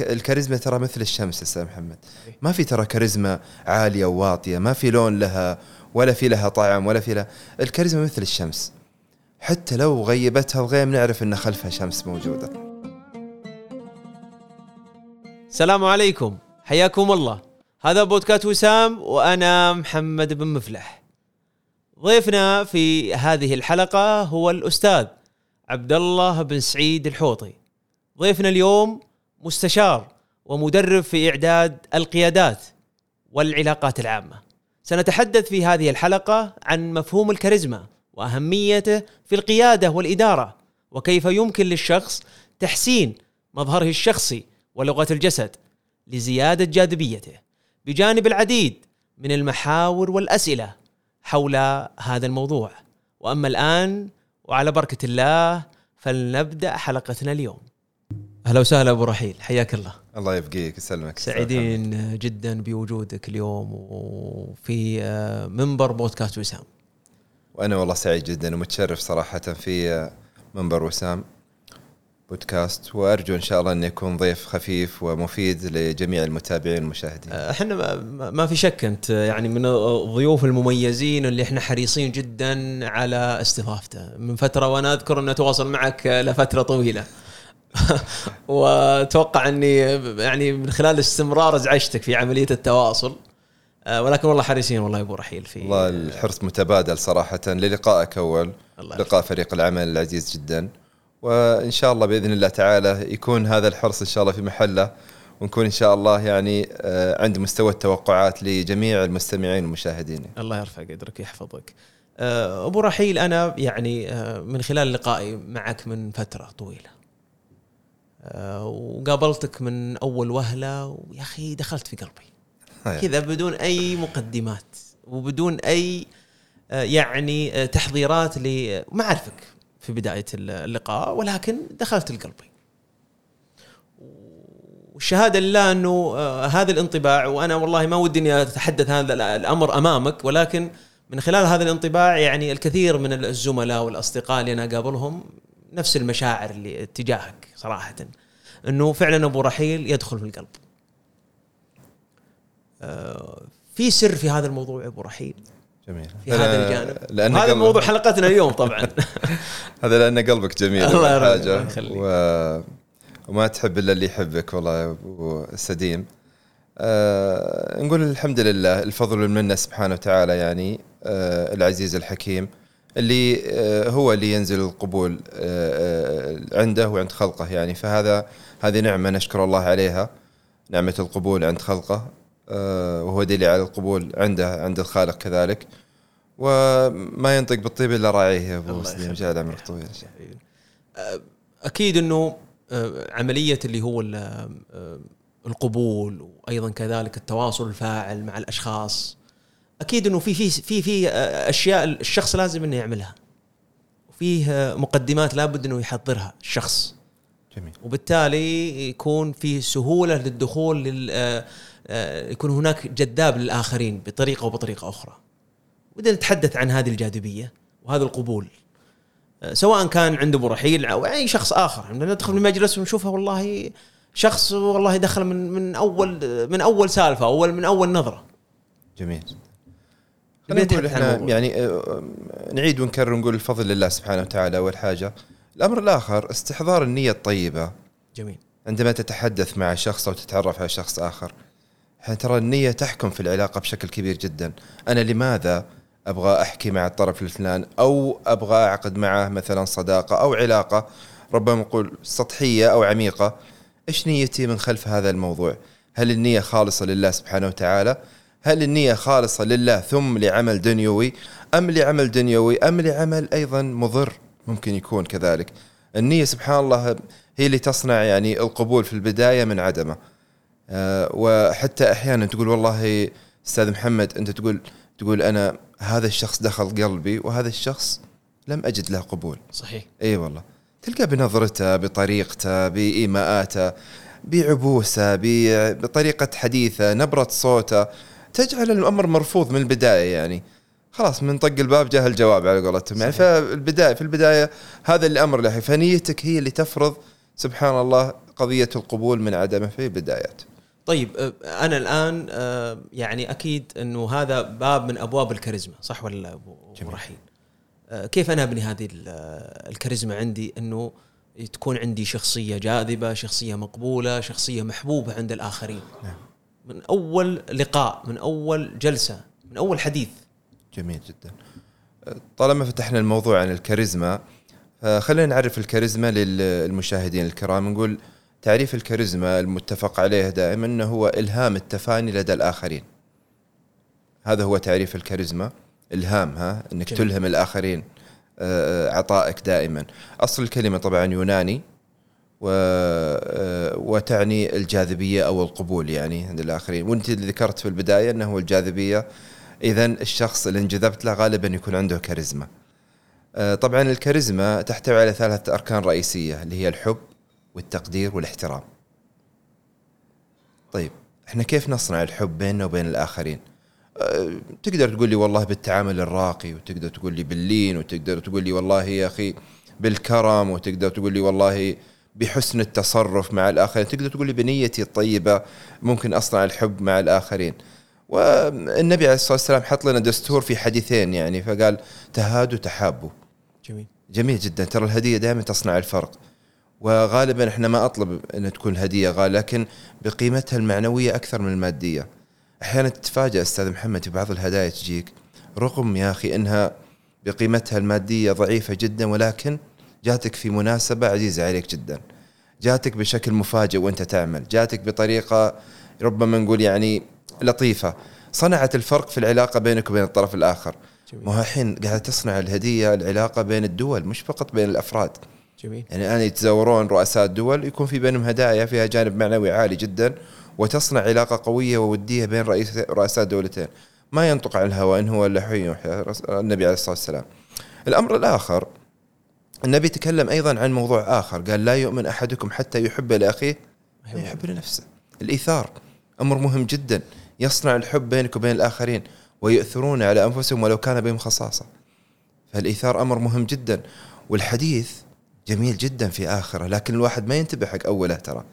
الكاريزما ترى مثل الشمس أستاذ محمد. ما في ترى كاريزما عالية وواطية ما في لون لها ولا في لها طعم ولا في لها الكاريزما مثل الشمس. حتى لو غيبتها الغيم نعرف إن خلفها شمس موجودة. السلام عليكم. حياكم الله. هذا بودكاست وسام وأنا محمد بن مفلح. ضيفنا في هذه الحلقة هو الأستاذ عبد الله بن سعيد الحوطي. ضيفنا اليوم مستشار ومدرب في إعداد القيادات والعلاقات العامة. سنتحدث في هذه الحلقة عن مفهوم الكاريزما وأهميته في القيادة والإدارة وكيف يمكن للشخص تحسين مظهره الشخصي ولغة الجسد لزيادة جاذبيته. بجانب العديد من المحاور والأسئلة حول هذا الموضوع. وأما الآن وعلى بركة الله فلنبدأ حلقتنا اليوم. أهلا وسهلا أبو رحيل حياك الله. الله يبقيك يسلمك. سعيدين جدا بوجودك اليوم وفي آه، منبر بودكاست وسام. وأنا والله سعيد جدا ومتشرف صراحة في آه، منبر وسام بودكاست وأرجو إن شاء الله انه يكون ضيف خفيف ومفيد لجميع المتابعين والمشاهدين. آه، إحنا ما- في شك أنت يعني من الضيوف المميزين اللي إحنا حريصين جدا على استضافته. من فترة وأنا أذكر اني أتواصل معك لفترة طويلة. واتوقع إني يعني من خلال استمرار ازعجتك في عملية التواصل. آه، ولكن والله حريصين والله أبو رحيل في والله الحرص متبادل صراحة. للقائك أول. لقاء فريق العمل العزيز جدا. وإن شاء الله بإذن الله تعالى يكون هذا الحرص إن شاء الله في محله ونكون إن شاء الله يعني آه، عند مستوى التوقعات لجميع المستمعين والمشاهدين. الله يرفع قدرك يحفظك. آه، أبو رحيل أنا يعني من خلال لقائي معك من فترة طويلة. وقابلتك من أول وهلة ويا أخي دخلت في قلبي. كذا بدون أي مقدمات وبدون أي آه، يعني آه، تحضيرات ل ما أعرفك في بداية اللقاء ولكن دخلت لقلبي. والشهاده لله إنه آه، هذا الانطباع وأنا والله ما ودي إني أتحدث هذا الأمر أمامك ولكن من خلال هذا الانطباع يعني الكثير من الزملاء والأصدقاء اللي أنا أقابلهم نفس المشاعر اللي تجاهك. صراحة إنه فعلا أبو رحيل يدخل في القلب. آه، في سر في هذا الموضوع أبو رحيل جميل. في هذا الجانب لأن هذا قلب- موضوع حلقتنا اليوم طبعا هذا لأن قلبك جميل الله يخليك. و... وما تحب إلا اللي يحبك والله يا أبو سديم آه نقول الحمد لله الفضل والمنه سبحانه وتعالى يعني آه العزيز الحكيم اللي آه هو اللي ينزل القبول آه آه عنده وعند خلقه يعني. فهذا هذه نعمة نشكر الله عليها نعمة القبول عند خلقه وهو دليل على القبول عنده عند الخالق كذلك. وما ينطق بالطيب إلا راعيه يا أبو سليم. جعل عمرك طويل. أكيد إنه عملية اللي هو ال- القبول وأيضا كذلك التواصل الفاعل مع الأشخاص أكيد إنه في في في في آه، أشياء الشخص لازم إنه يعملها وفيه آه، مقدمات لابد إنه يحضرها الشخص جميل وبالتالي يكون في سهولة للدخول لل آه، يكون هناك جذاب للآخرين بطريقة وبطريقه أخرى. بدنا نتحدث عن هذه الجاذبية وهذا القبول. سواء كان عند أبو رحيل أو أي شخص آخر، ندخل المجلس ونشوفه والله شخص والله دخل من من أول من أول سالفة أول من أول نظرة. جميل خلينا نقول إحنا. يعني آه، نعيد ونكرر ونقول الفضل لله سبحانه وتعالى اول حاجة الأمر الآخر استحضار النية الطيبة. جميل. عندما تتحدث مع شخص أو تتعرف على شخص آخر ترى النية تحكم في العلاقة بشكل كبير جدا. أنا لماذا أبغى أحكي مع الطرف الفلان أو أبغى أعقد معه مثلا صداقة أو علاقة ربما نقول سطحية أو عميقة؟ إيش نيتي من خلف هذا الموضوع؟ هل النية خالصة لله سبحانه وتعالى هل النية خالصة لله ثم لعمل دنيوي أم لعمل دنيوي أم لعمل أيضا مضر؟ ممكن يكون كذلك. النية سبحان الله هي اللي تصنع يعني القبول في البداية من عدمه. آه، وحتى أحيانا تقول والله أستاذ محمد أنت تقول تقول أنا هذا الشخص دخل قلبي وهذا الشخص لم أجد له قبول. صحيح. إي والله. تلقى بنظرته بطريقته بإيماءاته بعبوسه بطريقة حديثه نبرة صوته. تجعل الأمر مرفوض من البداية يعني. خلاص من طق الباب جاء الجواب على قولتهم. يعني فالبداية في البداية هذا الامر اللي فنيتك هي اللي تفرض سبحان الله قضية القبول من عدمه في البدايات. طيب أنا الآن يعني أكيد إنه هذا باب من أبواب الكاريزما صح ولا أبو أبو رحيل آه، كيف أنا ابني هذه ال- الكاريزما عندي؟ إنه تكون عندي شخصية جاذبة شخصية مقبولة شخصية محبوبة عند الآخرين. نعم. من أول لقاء من أول جلسة من أول حديث. جميل جدا. طالما فتحنا الموضوع عن الكاريزما خلينا نعرف الكاريزما للمشاهدين الكرام. نقول تعريف الكاريزما المتفق عليه دائما إنه هو إلهام التفاني لدى الآخرين. هذا هو تعريف الكاريزما. إلهام ها؟ إنك جميل. تلهم الآخرين آه، عطائك دائما. أصل الكلمة طبعا يوناني. و آه، وتعني الجاذبية أو القبول يعني عند الآخرين. وأنت اللي ذكرت في البداية أنه الجاذبية اذا الشخص اللي انجذبت له غالبا يكون عنده كاريزما. آه، طبعا الكاريزما تحتوي على ثلاثة أركان رئيسية اللي هي الحب والتقدير والاحترام. طيب إحنا كيف نصنع الحب بيننا وبين الآخرين؟ آه، تقدر تقول لي والله بالتعامل الراقي وتقدر تقول لي باللين وتقدر تقول لي والله يا أخي بالكرم وتقدر تقول لي والله بحسن التصرف مع الآخرين. تقدر تقول بنيتي الطيبة ممكن أصنع الحب مع الآخرين. والنبي عليه الصلاة والسلام حط لنا دستور في حديثين يعني فقال تهادوا تحابوا. جميل. جميل جدا. ترى الهدية دائما تصنع الفرق. وغالبا إحنا ما أطلب إن تكون هدية غالية لكن بقيمتها المعنوية أكثر من المادية. أحيانا تتفاجأ أستاذ محمد في بعض الهدايا تجيك رغم يا أخي إنها بقيمتها المادية ضعيفة جدا ولكن جاتك في مناسبة عزيزة عليك جدا. جاتك بشكل مفاجئ وأنت تعمل. جاتك بطريقة ربما نقول يعني لطيفة. صنعت الفرق في العلاقة بينك وبين الطرف الآخر. ما هو الحين قاعدة تصنع الهدية العلاقة بين الدول مش فقط بين الأفراد. جميل. يعني الآن يتزاورون رؤساء الدول يكون في بينهم هدايا فيها جانب معنوي عالي جدا وتصنع علاقة قوية وودية بين رئيس رؤساء الدولتين ما ينطق عن الهوى إن هو إلا حي النبي عليه الصلاة والسلام. الأمر الآخر النبي تكلم أيضا عن موضوع آخر. قال لا يؤمن أحدكم حتى يحب لأخيه ما يحب لنفسه. الإيثار أمر مهم جدا. يصنع الحب بينك وبين الآخرين ويؤثرون على أنفسهم ولو كان بهم خصاصة. فالإيثار أمر مهم جدا. والحديث جميل جدا في آخره. لكن الواحد ما ينتبه حق أوله ترى.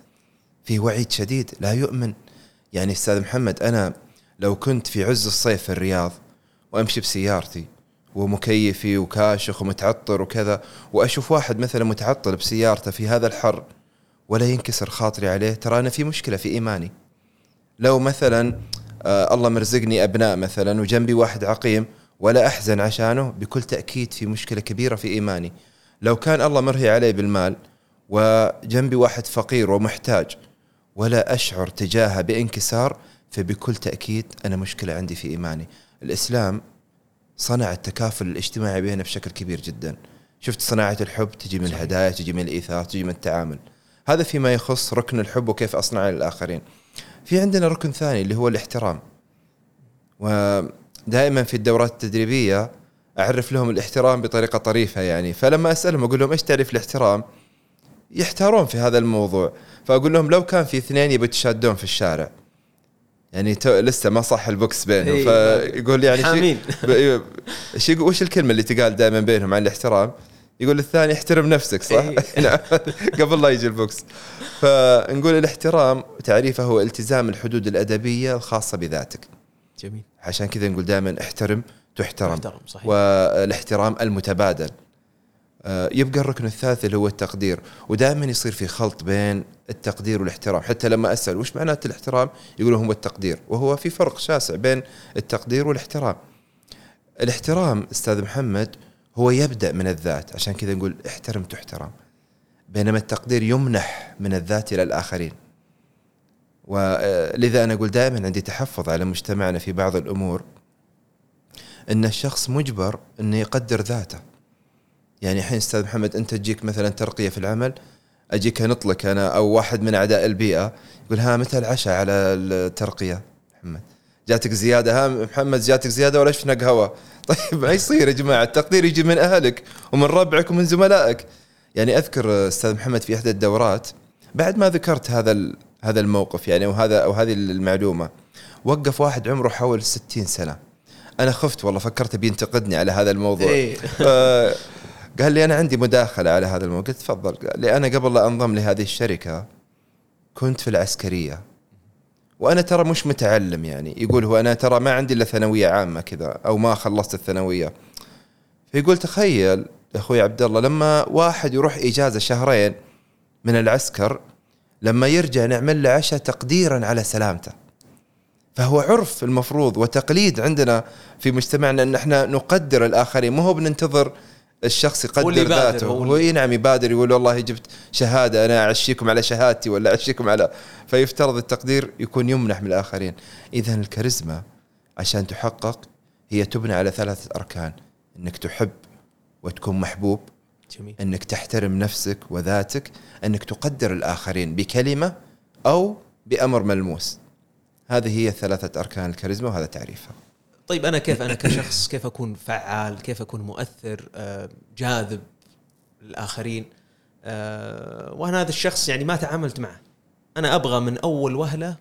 في وعيد شديد. لا يؤمن. يعني أستاذ محمد أنا لو كنت في عز الصيف في الرياض وأمشي بسيارتي ومكيفي وكاشخ ومتعطر وكذا وأشوف واحد مثلا متعطل بسيارته في هذا الحر ولا ينكسر خاطري عليه ترى أنا في مشكلة في إيماني. لو مثلا آه الله مرزقني أبناء مثلا وجنبي واحد عقيم ولا أحزن عشانه بكل تأكيد في مشكلة كبيرة في إيماني. لو كان الله مرهي علي بالمال وجنبي واحد فقير ومحتاج ولا أشعر تجاهه بانكسار فبكل تأكيد أنا مشكلة عندي في إيماني. الإسلام صنع التكافل الاجتماعي بيننا بشكل كبير جدا. شفت صناعة الحب تجي من الهدايا تجي من الايثار تجي من التعامل. هذا فيما يخص ركن الحب وكيف اصنعه للاخرين في عندنا ركن ثاني اللي هو الاحترام. ودائما في الدورات التدريبية أعرف لهم الاحترام بطريقة طريفة يعني. فلما أسألهم أقول لهم إيش تعريف الاحترام؟ يحتارون في هذا الموضوع. فأقول لهم لو كان في اثنين يبي يتشادون في الشارع. يعني تو لسه ما صح البوكس بينهم إيه. فيقول يعني حامين. يقول وش الكلمة اللي تقال دائما بينهم عن الاحترام يقول الثاني احترم نفسك صح؟ إيه. نعم قبل لا يجي البوكس فنقول الاحترام تعريفه هو التزام الحدود الأدبية الخاصة بذاتك جميل عشان كذا نقول دائما احترم تحترم محترم صحيح والاحترام المتبادل يبقى الركن الثالث اللي هو التقدير. ودائما يصير في خلط بين التقدير والاحترام. حتى لما أسأل وش معنات الاحترام يقولون هو التقدير. وهو في فرق شاسع بين التقدير والاحترام. الاحترام أستاذ محمد هو يبدأ من الذات. عشان كذا نقول احترم تحترم. بينما التقدير يمنح من الذات إلى الآخرين. ولذا أنا أقول دائما عندي تحفظ على مجتمعنا في بعض الأمور. إن الشخص مجبر إنه يقدر ذاته. يعني الحين أستاذ محمد أنت تجيك مثلا ترقية في العمل أجيك انطلق أنا أو واحد من أعداء البيئة يقول ها متى العشاء على الترقية. محمد جاتك زيادة ها محمد جاتك زيادة ولا شفنا قهوه طيب ما يصير يا جماعة التقدير يجي من أهلك ومن ربعك ومن زملائك. يعني أذكر أستاذ محمد في إحدى الدورات بعد ما ذكرت هذا هذا الموقف يعني أو هذا أو هذه المعلومة وقف واحد عمره حول 60 سنة. أنا خفت والله فكرت بينتقدني على هذا الموضوع. إيه. قال لي أنا عندي مداخلة على هذا الموضوع قلت تفضل. قال لي أنا قبل لا أنضم لهذه الشركة كنت في العسكرية. وأنا ترى مش متعلم يعني. يقول هو أنا ترى ما عندي إلا ثانوية عامة كذا أو ما خلصت الثانوية. فيقول تخيل أخوي عبد الله لما واحد يروح إجازة شهرين من العسكر لما يرجع نعمل له عشاء تقديرا على سلامته. فهو عرف المفروض وتقليد عندنا في مجتمعنا إن إحنا نقدر الآخرين. مو هو بننتظر الشخص يقدر ذاته. هو نعم يبادر يقول والله جبت شهادة أنا أعشيكم على شهادتي ولا أعشيكم على فيفترض التقدير يكون يمنح من الآخرين. اذا الكاريزما عشان تحقق هي تبنى على ثلاثة أركان. إنك تحب وتكون محبوب جميل. إنك تحترم نفسك وذاتك إنك تقدر الآخرين بكلمة أو بأمر ملموس. هذه هي ثلاثة أركان الكاريزما وهذا تعريفها. طيب أنا كيف أنا كشخص كيف أكون فعال؟ كيف أكون مؤثر؟ آه، جاذب للاخرين آه، وأنا هذا الشخص يعني ما تعاملت معه. أنا أبغى من أول وهلة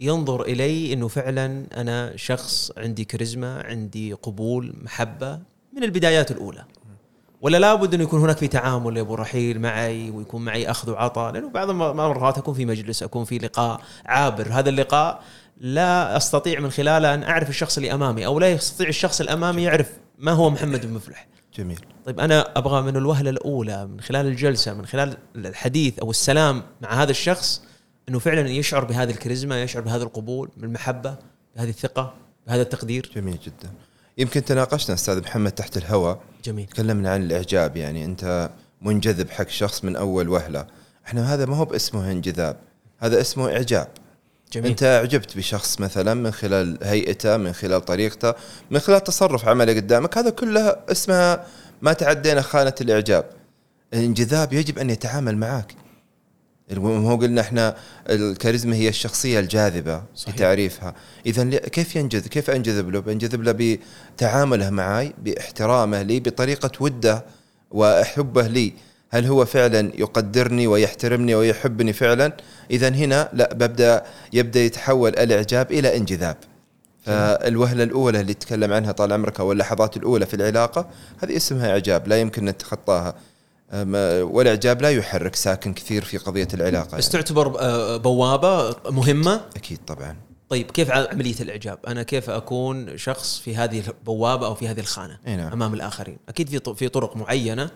ينظر إلي إنه فعلا أنا شخص عندي كاريزما عندي قبول محبة من البدايات الأولى. ولا لابد إنه يكون هناك في تعامل يا ابو رحيل معي ويكون معي أخذ وعطاء لأنه بعض الم- المرات أكون في مجلس أكون في لقاء عابر. هذا اللقاء لا أستطيع من خلاله أن أعرف الشخص اللي أمامي أو لا يستطيع الشخص الامامي يعرف ما هو محمد بن مفلح. جميل. طيب أنا أبغى من الوهلة الأولى من خلال الجلسة من خلال الحديث أو السلام مع هذا الشخص إنه فعلا يشعر بهذه الكاريزما يشعر بهذا القبول بالمحبة بهذه الثقة بهذا التقدير. جميل جدا. يمكن تناقشنا أستاذ محمد تحت الهواء. جميل. تكلمنا عن الإعجاب يعني أنت منجذب حق شخص من أول وهلة. إحنا هذا ما هو باسمه انجذاب هذا اسمه إعجاب. جميل. أنت أعجبت بشخص مثلا من خلال هيئته من خلال طريقته من خلال تصرف عمله قدامك. هذا كله اسمها ما تعدينا خانة الإعجاب. الانجذاب يجب أن يتعامل معك. هو قلنا إحنا الكاريزما هي الشخصية الجاذبة صحيح. تعريفها اذا كيف ينجذب كيف أنجذب له؟ بنجذب له بتعامله معي بإحترامه لي بطريقة وده وحبه لي. هل هو فعلا يقدرني ويحترمني ويحبني فعلا اذا هنا لا ببدأ يبدأ يتحول الإعجاب إلى انجذاب فالوهلة الأولى اللي تكلم عنها طال عمرك أو اللحظات الأولى في العلاقة هذه اسمها إعجاب لا يمكن نتخطاها والإعجاب لا يحرك ساكن كثير في قضية العلاقة بس يعني. تعتبر آه، بوابة مهمة أكيد طبعا طيب كيف عملية الإعجاب؟ أنا كيف أكون شخص في هذه البوابه أو في هذه الخانة نعم أمام الآخرين؟ أكيد في في طرق معينة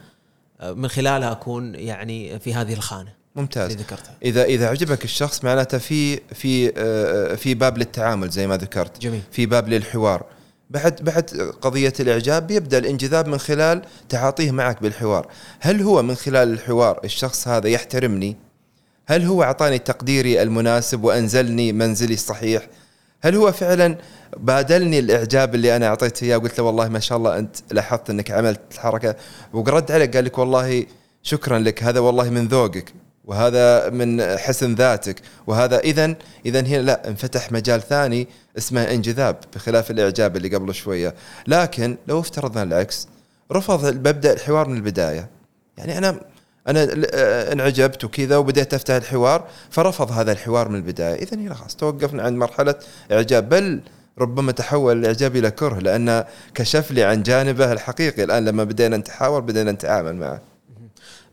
من خلالها أكون يعني في هذه الخانة ممتاز. اللي ذكرتها. اذا إذا عجبك الشخص معناته في في آه، في باب للتعامل زي ما ذكرت. جميل. في باب للحوار. بعد بعد قضية الإعجاب بيبدا الانجذاب من خلال تعاطيه معك بالحوار. هل هو من خلال الحوار الشخص هذا يحترمني؟ هل هو أعطاني تقديري المناسب وأنزلني منزلي الصحيح؟ هل هو فعلا بادلني الإعجاب اللي أنا أعطيته إياه؟ وقلت له والله ما شاء الله أنت لاحظت إنك عملت الحركة. ورد عليك قال لك والله شكرا لك هذا والله من ذوقك وهذا من حسن ذاتك وهذا اذا اذا هنا لا انفتح مجال ثاني اسمه انجذاب بخلاف الإعجاب اللي قبل شوية. لكن لو افترضنا العكس رفض ببدا الحوار من البداية. يعني أنا أنا آه، انعجبت وكذا وبديت أفتح الحوار فرفض هذا الحوار من البداية. اذا خلاص توقفنا عند مرحلة إعجاب. بل ربما تحول الإعجاب إلى كره لأن كشف لي عن جانبه الحقيقي. الآن لما بدينا نتحاور بدينا نتعامل معه.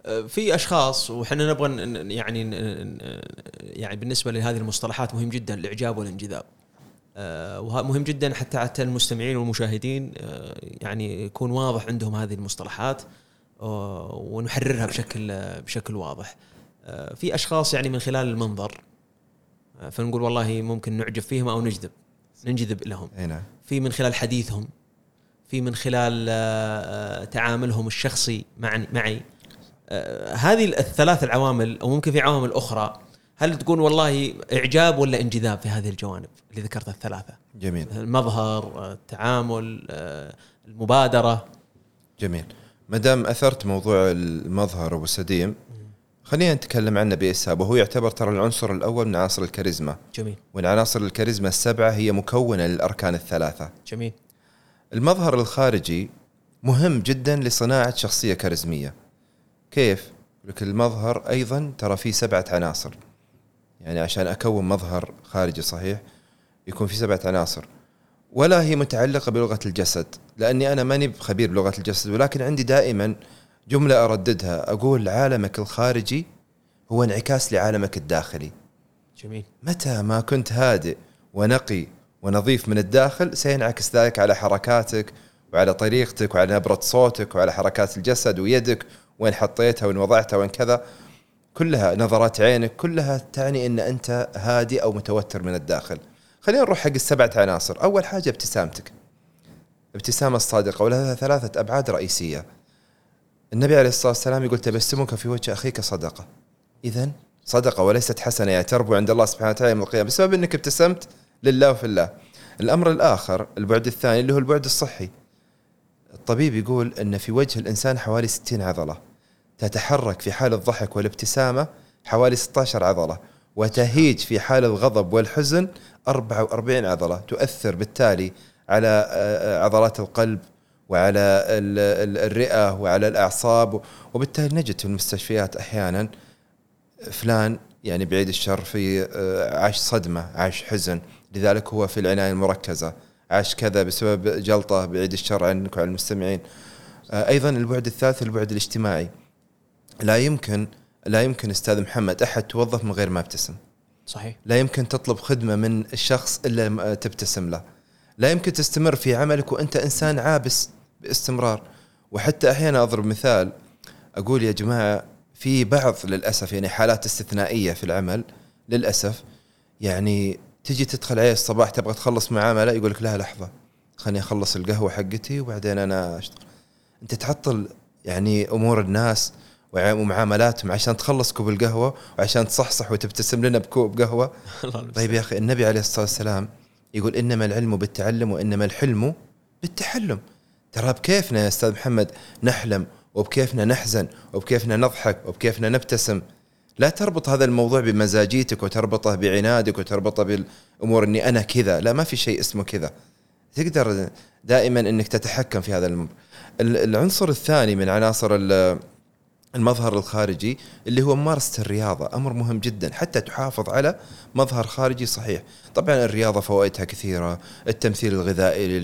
آه، في أشخاص وحنا نبغى يعني يعني بالنسبة لهذه المصطلحات مهم جدا الإعجاب والانجذاب. آه، ومهم جدا حتى حتى المستمعين والمشاهدين يعني يكون واضح عندهم هذه المصطلحات. ونحررها بشكل آه، بشكل واضح. آه، في أشخاص يعني من خلال المنظر آه، فنقول والله ممكن نعجب فيهم أو نجذب ننجذب لهم. نعم. في من خلال حديثهم في من خلال آه، آه، تعاملهم الشخصي معي معي. آه، هذه الثلاث العوامل أو ممكن في عوامل أخرى هل تقول والله إعجاب ولا انجذاب في هذه الجوانب اللي ذكرتها الثلاثة؟ جميل. المظهر آه، التعامل آه، المبادرة. جميل. ما دام أثرت موضوع المظهر أبو سديم خلينا نتكلم عنه بإسهاب. وهو يعتبر ترى العنصر الأول من عناصر الكاريزما. جميل. والعناصر الكاريزما السبعة هي مكونة للأركان الثلاثة. جميل. المظهر الخارجي مهم جدا لصناعة شخصية كاريزمية. كيف؟ لك المظهر أيضا ترى فيه سبعة عناصر. يعني عشان أكون مظهر خارجي صحيح يكون في سبعة عناصر. ولا هي متعلقة بلغة الجسد لأني أنا ماني خبير بلغة الجسد ولكن عندي دائما جملة أرددها أقول عالمك الخارجي هو انعكاس لعالمك الداخلي. جميل. متى ما كنت هادئ ونقي ونظيف من الداخل سينعكس ذلك على حركاتك وعلى طريقتك وعلى نبرة صوتك وعلى حركات الجسد ويدك وين حطيتها وين وضعتها وين كذا. كلها نظرات عينك كلها تعني إن أنت هادئ أو متوتر من الداخل. خلينا نروح حق السبعة عناصر. أول حاجة ابتسامتك. ابتسامة الصادقة ولها ثلاثة أبعاد رئيسية. النبي عليه الصلاة والسلام يقول تبسمك في وجه أخيك صدقة. اذا صدقة وليست حسنة يعني تربو عند الله سبحانه وتعالى يوم القيامة بسبب أنك ابتسمت لله وفي الله. الأمر الآخر البعد الثاني اللي هو البعد الصحي. الطبيب يقول إن في وجه الإنسان حوالي 60 عضلة. تتحرك في حال الضحك والابتسامة حوالي 16 عضلة. وتهيج في حال الغضب والحزن 44 عضلة تؤثر بالتالي على آه، عضلات القلب وعلى ال- ال- الرئة وعلى الأعصاب وبالتالي نجد في المستشفيات أحيانا فلان يعني بعيد الشر في آه، عاش صدمة عاش حزن لذلك هو في العناية المركزة عاش كذا بسبب جلطة بعيد الشر عنك وعن المستمعين. آه، أيضا البعد الثالث البعد الاجتماعي. لا يمكن لا يمكن أستاذ محمد أحد توظف من غير ما ابتسم. صحيح. لا يمكن تطلب خدمة من الشخص إلا تبتسم له. لا يمكن تستمر في عملك وأنت إنسان عابس باستمرار. وحتى أحيانا أضرب مثال أقول يا جماعة في بعض للأسف يعني حالات استثنائية في العمل للأسف يعني تجي تدخل عليه الصباح تبغى تخلص معاملة يقول لك لا لحظة خليني أخلص القهوة حقتي وبعدين أنا أشتغل. أنت تعطل يعني أمور الناس ومعاملاتهم عشان تخلص كوب القهوه وعشان تصحصح وتبتسم لنا بكوب قهوه. طيب يا أخي النبي عليه الصلاة والسلام يقول إنما العلم بالتعلم وإنما الحلم بالتحلم. ترى بكيفنا يا أستاذ محمد نحلم وبكيفنا نحزن وبكيفنا نضحك وبكيفنا نبتسم. لا تربط هذا الموضوع بمزاجيتك وتربطه بعنادك وتربطه بالأمور إني أنا كذا. لا ما في شيء اسمه كذا. تقدر دائما إنك تتحكم في هذا الامر ال- العنصر الثاني من عناصر ال- المظهر الخارجي اللي هو ممارسة الرياضة أمر مهم جدا حتى تحافظ على مظهر خارجي صحيح. طبعا الرياضة فوائدها كثيرة التمثيل الغذائي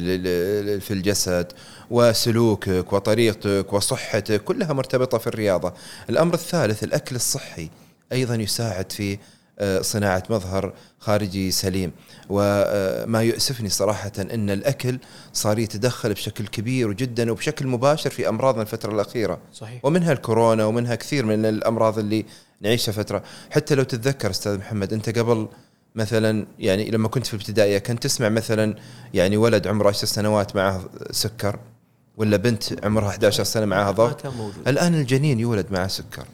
في الجسد وسلوكك وطريقتك وصحتك كلها مرتبطة في الرياضة. الأمر الثالث الأكل الصحي أيضا يساعد في صناعة مظهر خارجي سليم. وما يؤسفني صراحة أن الأكل صار يتدخل بشكل كبير جدا وبشكل مباشر في أمراضنا الفترة الأخيرة. صحيح. ومنها الكورونا ومنها كثير من الأمراض اللي نعيشها فترة. حتى لو تتذكر أستاذ محمد أنت قبل مثلا يعني لما كنت في الابتدائية كنت تسمع مثلا يعني ولد عمره 10 سنوات معه سكر ولا بنت عمرها 11 سنة معها ضغط؟ الآن الجنين يولد معه سكر.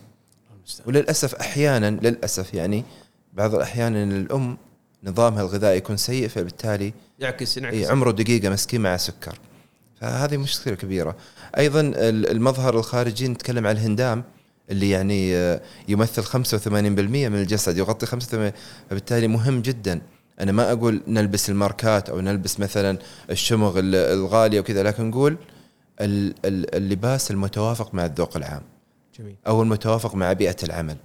وللأسف أحيانا للأسف يعني بعض الأحيان إن الأم نظامها الغذائي يكون سيء فبالتالي يعكس إيه ينعكس عمره دقيقة مسكين مع سكر فهذه مشكلة كبيرة. أيضا ال- المظهر الخارجي نتكلم عن الهندام اللي يعني آه، يمثل 85% من الجسد يغطي 85 فبالتالي مهم جدا. أنا ما أقول نلبس الماركات أو نلبس مثلا الشمغ ال- الغالية وكذا لكن نقول ال- ال- اللباس المتوافق مع الذوق العام جميل. أو المتوافق مع بيئة العمل.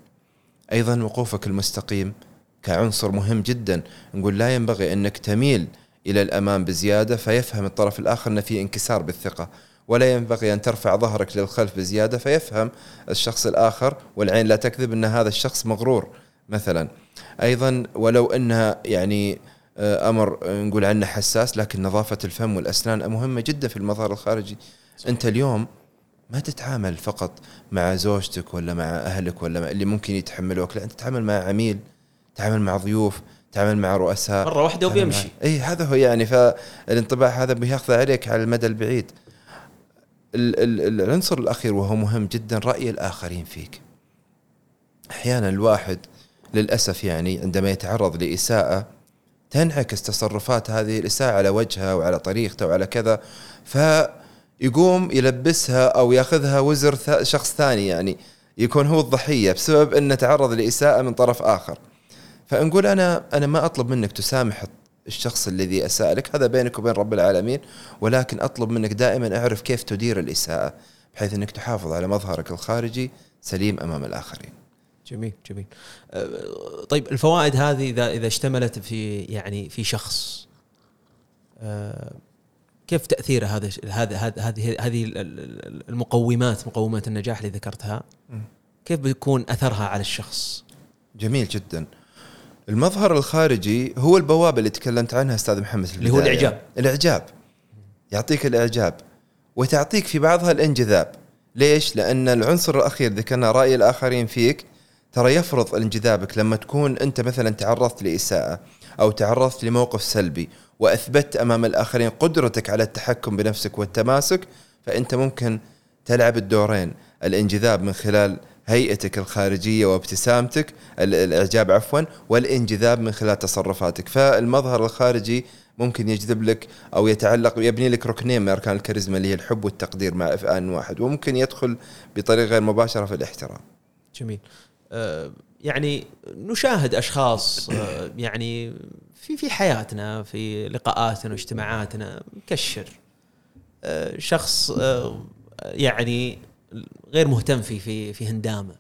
أيضا وقوفك المستقيم كعنصر مهم جدا، نقول لا ينبغي أنك تميل إلى الامام بزيادة فيفهم الطرف الآخر ان في انكسار بالثقة، ولا ينبغي أن ترفع ظهرك للخلف بزيادة فيفهم الشخص الآخر والعين لا تكذب أن هذا الشخص مغرور مثلا. أيضا ولو انها يعني آه، أمر آه، نقول عنه حساس لكن نظافة الفم والأسنان مهمة جدا في المظهر الخارجي. أنت اليوم ما تتعامل فقط مع زوجتك ولا مع أهلك ولا مع اللي ممكن يتحملوك لا أنت تتعامل مع عميل تتعامل مع ضيوف تتعامل مع رؤساء. مرة واحدة وبيمشي. مع- اي هذا هو يعني فالانطباع هذا بياخذ عليك على المدى البعيد. ال- ال- العنصر الأخير وهو مهم جدا رأي الآخرين فيك. أحيانا الواحد للأسف يعني عندما يتعرض لإساءة تنعكس تصرفات هذه الإساءة على وجهه وعلى طريقته وعلى كذا فيقوم يلبسها أو يأخذها وزر شخص ثاني يعني يكون هو الضحية بسبب انه تعرض لإساءة من طرف آخر. فنقول أنا أنا ما أطلب منك تسامح الشخص الذي اساء لك هذا بينك وبين رب العالمين ولكن أطلب منك دائما أعرف كيف تدير الإساءة بحيث أنك تحافظ على مظهرك الخارجي سليم أمام الآخرين. جميل جميل. أه، طيب الفوائد هذه إذا إذا اشتملت في يعني في شخص أه، كيف تأثير هذا هذا هذه هذه ال- ال- المقومات مقومات النجاح اللي ذكرتها. كيف بيكون أثرها على الشخص جميل جدا المظهر الخارجي هو البوابة اللي تكلمت عنها أستاذ محمد اللي هو البداية. الإعجاب. الإعجاب يعطيك الإعجاب وتعطيك في بعضها الانجذاب ليش لأن العنصر الأخير ذكرنا رأي الآخرين فيك ترى يفرض انجذابك لما تكون أنت مثلا تعرضت لإساءة أو تعرضت لموقف سلبي واثبتت أمام الآخرين قدرتك على التحكم بنفسك والتماسك فأنت ممكن تلعب الدورين. الانجذاب من خلال هيئتك الخارجية وابتسامتك ال- الإعجاب عفوا والانجذاب من خلال تصرفاتك. فالمظهر الخارجي ممكن يجذب لك أو يتعلق يبني لك ركنين من أركان الكاريزما اللي هي الحب والتقدير مع في واحد وممكن يدخل بطريقة غير مباشرة في الاحترام. جميل. آه، يعني نشاهد أشخاص آه، يعني في في حياتنا في لقاءاتنا واجتماعاتنا مكشر. آه، شخص آه، يعني غير مهتم في في في هندامة.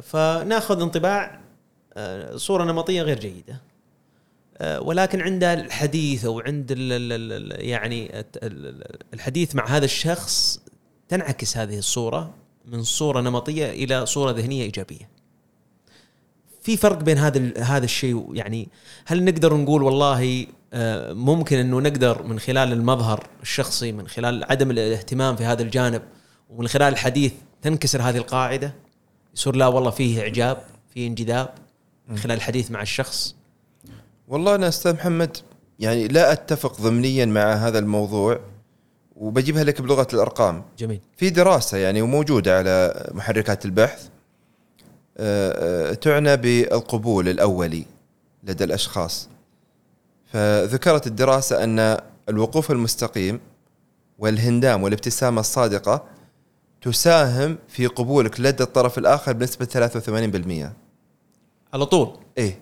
فناخذ انطباع صورة نمطية غير جيدة. ولكن عند الحديث أو عند يعني الحديث مع هذا الشخص تنعكس هذه الصورة من صورة نمطية إلى صورة ذهنية إيجابية. في فرق بين هذا هذا الشيء؟ يعني هل نقدر نقول والله آه، ممكن إنه نقدر من خلال المظهر الشخصي من خلال عدم الاهتمام في هذا الجانب ومن خلال الحديث تنكسر هذه القاعدة؟ يصير لا والله فيه إعجاب فيه انجذاب من خلال الحديث مع الشخص؟ والله أنا أستاذ محمد يعني لا أتفق ضمنيا مع هذا الموضوع وبجيبها لك بلغة الأرقام. جميل. في دراسة يعني وموجودة على محركات البحث تعنى بالقبول الأولي لدى الأشخاص. فذكرت الدراسة أن الوقوف المستقيم والهندام والابتسامة الصادقة تساهم في قبولك لدى الطرف الآخر بنسبة 83% على طول؟ إيه.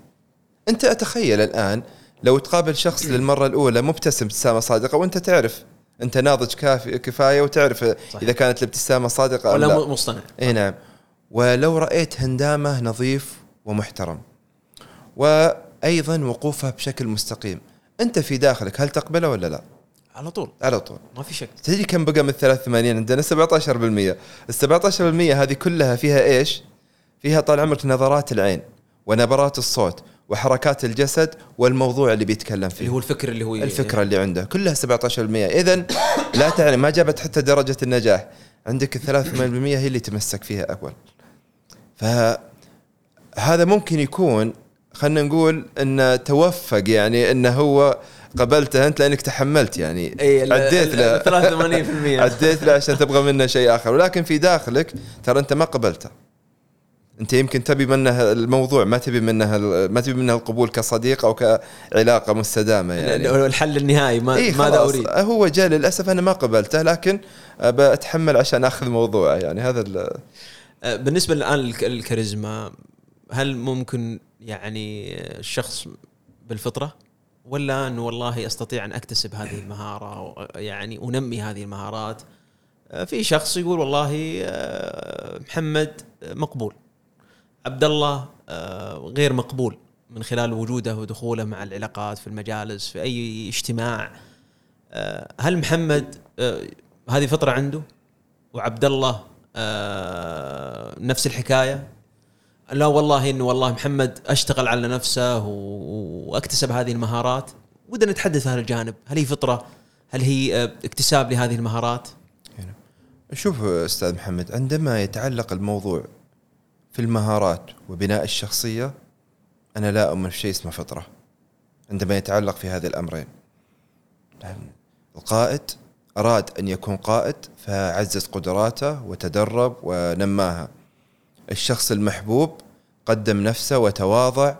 أنت أتخيل الآن لو تقابل شخص للمرة الأولى مبتسم ابتسامة صادقة وأنت تعرف أنت ناضج كافي كفاية وتعرف صحيح. إذا كانت الابتسامة صادقة أو ولا لا. م- مصطنع. اي نعم. ولو رأيت هندامة نظيف ومحترم. وأيضا وقوفها بشكل مستقيم. أنت في داخلك هل تقبله ولا لا؟ على طول. على طول. ما في شك. تدري كم بقى من 83 عندنا 17% ال 17% هذه كلها فيها إيش؟ فيها طال عمرك نظرات العين ونبرات الصوت وحركات الجسد والموضوع اللي بيتكلم فيه. اللي هو الفكر اللي هو الفكرة اللي عنده. كلها 17% اذا لا تعني ما جابت حتى درجة النجاح. عندك ال 3% هي اللي تمسك فيها أول. فهذا ممكن يكون خلينا نقول انه توفق يعني إنه هو قبلته أنت لأنك تحملت يعني. إي عديت له. 83% عديت له عشان تبغى منه شيء آخر. ولكن في داخلك ترى أنت ما قبلته. أنت يمكن تبي منه الموضوع ما تبي منه ما تبي منه القبول كصديق أو كعلاقة مستدامة يعني. الحل النهائي ما إيه ماذا اريد هو جاء للأسف أنا ما قبلته لكن بتحمل عشان آخذ موضوعه يعني. هذا بالنسبة الآن الكاريزما هل ممكن يعني الشخص بالفطرة؟ ولا انه والله أستطيع أن أكتسب هذه المهارة يعني أنمي هذه المهارات؟ آه، في شخص يقول والله آه، محمد مقبول. عبد الله آه، غير مقبول من خلال وجوده ودخوله مع العلاقات في المجالس في أي اجتماع. آه، هل محمد آه، هذه فطرة عنده؟ وعبد الله آه، نفس الحكاية. لا والله إنه والله محمد أشتغل على نفسه وأكتسب هذه المهارات. ودنا نتحدث عن الجانب. هل هي فطرة؟ هل هي آه، اكتساب لهذه المهارات؟ شوف أستاذ محمد عندما يتعلق الموضوع في المهارات وبناء الشخصية أنا لا أؤمن في شيء اسمه فطرة عندما يتعلق في هذه الأمرين. القائد أراد أن يكون قائد فعزز قدراته وتدرب ونماها. الشخص المحبوب قدم نفسه وتواضع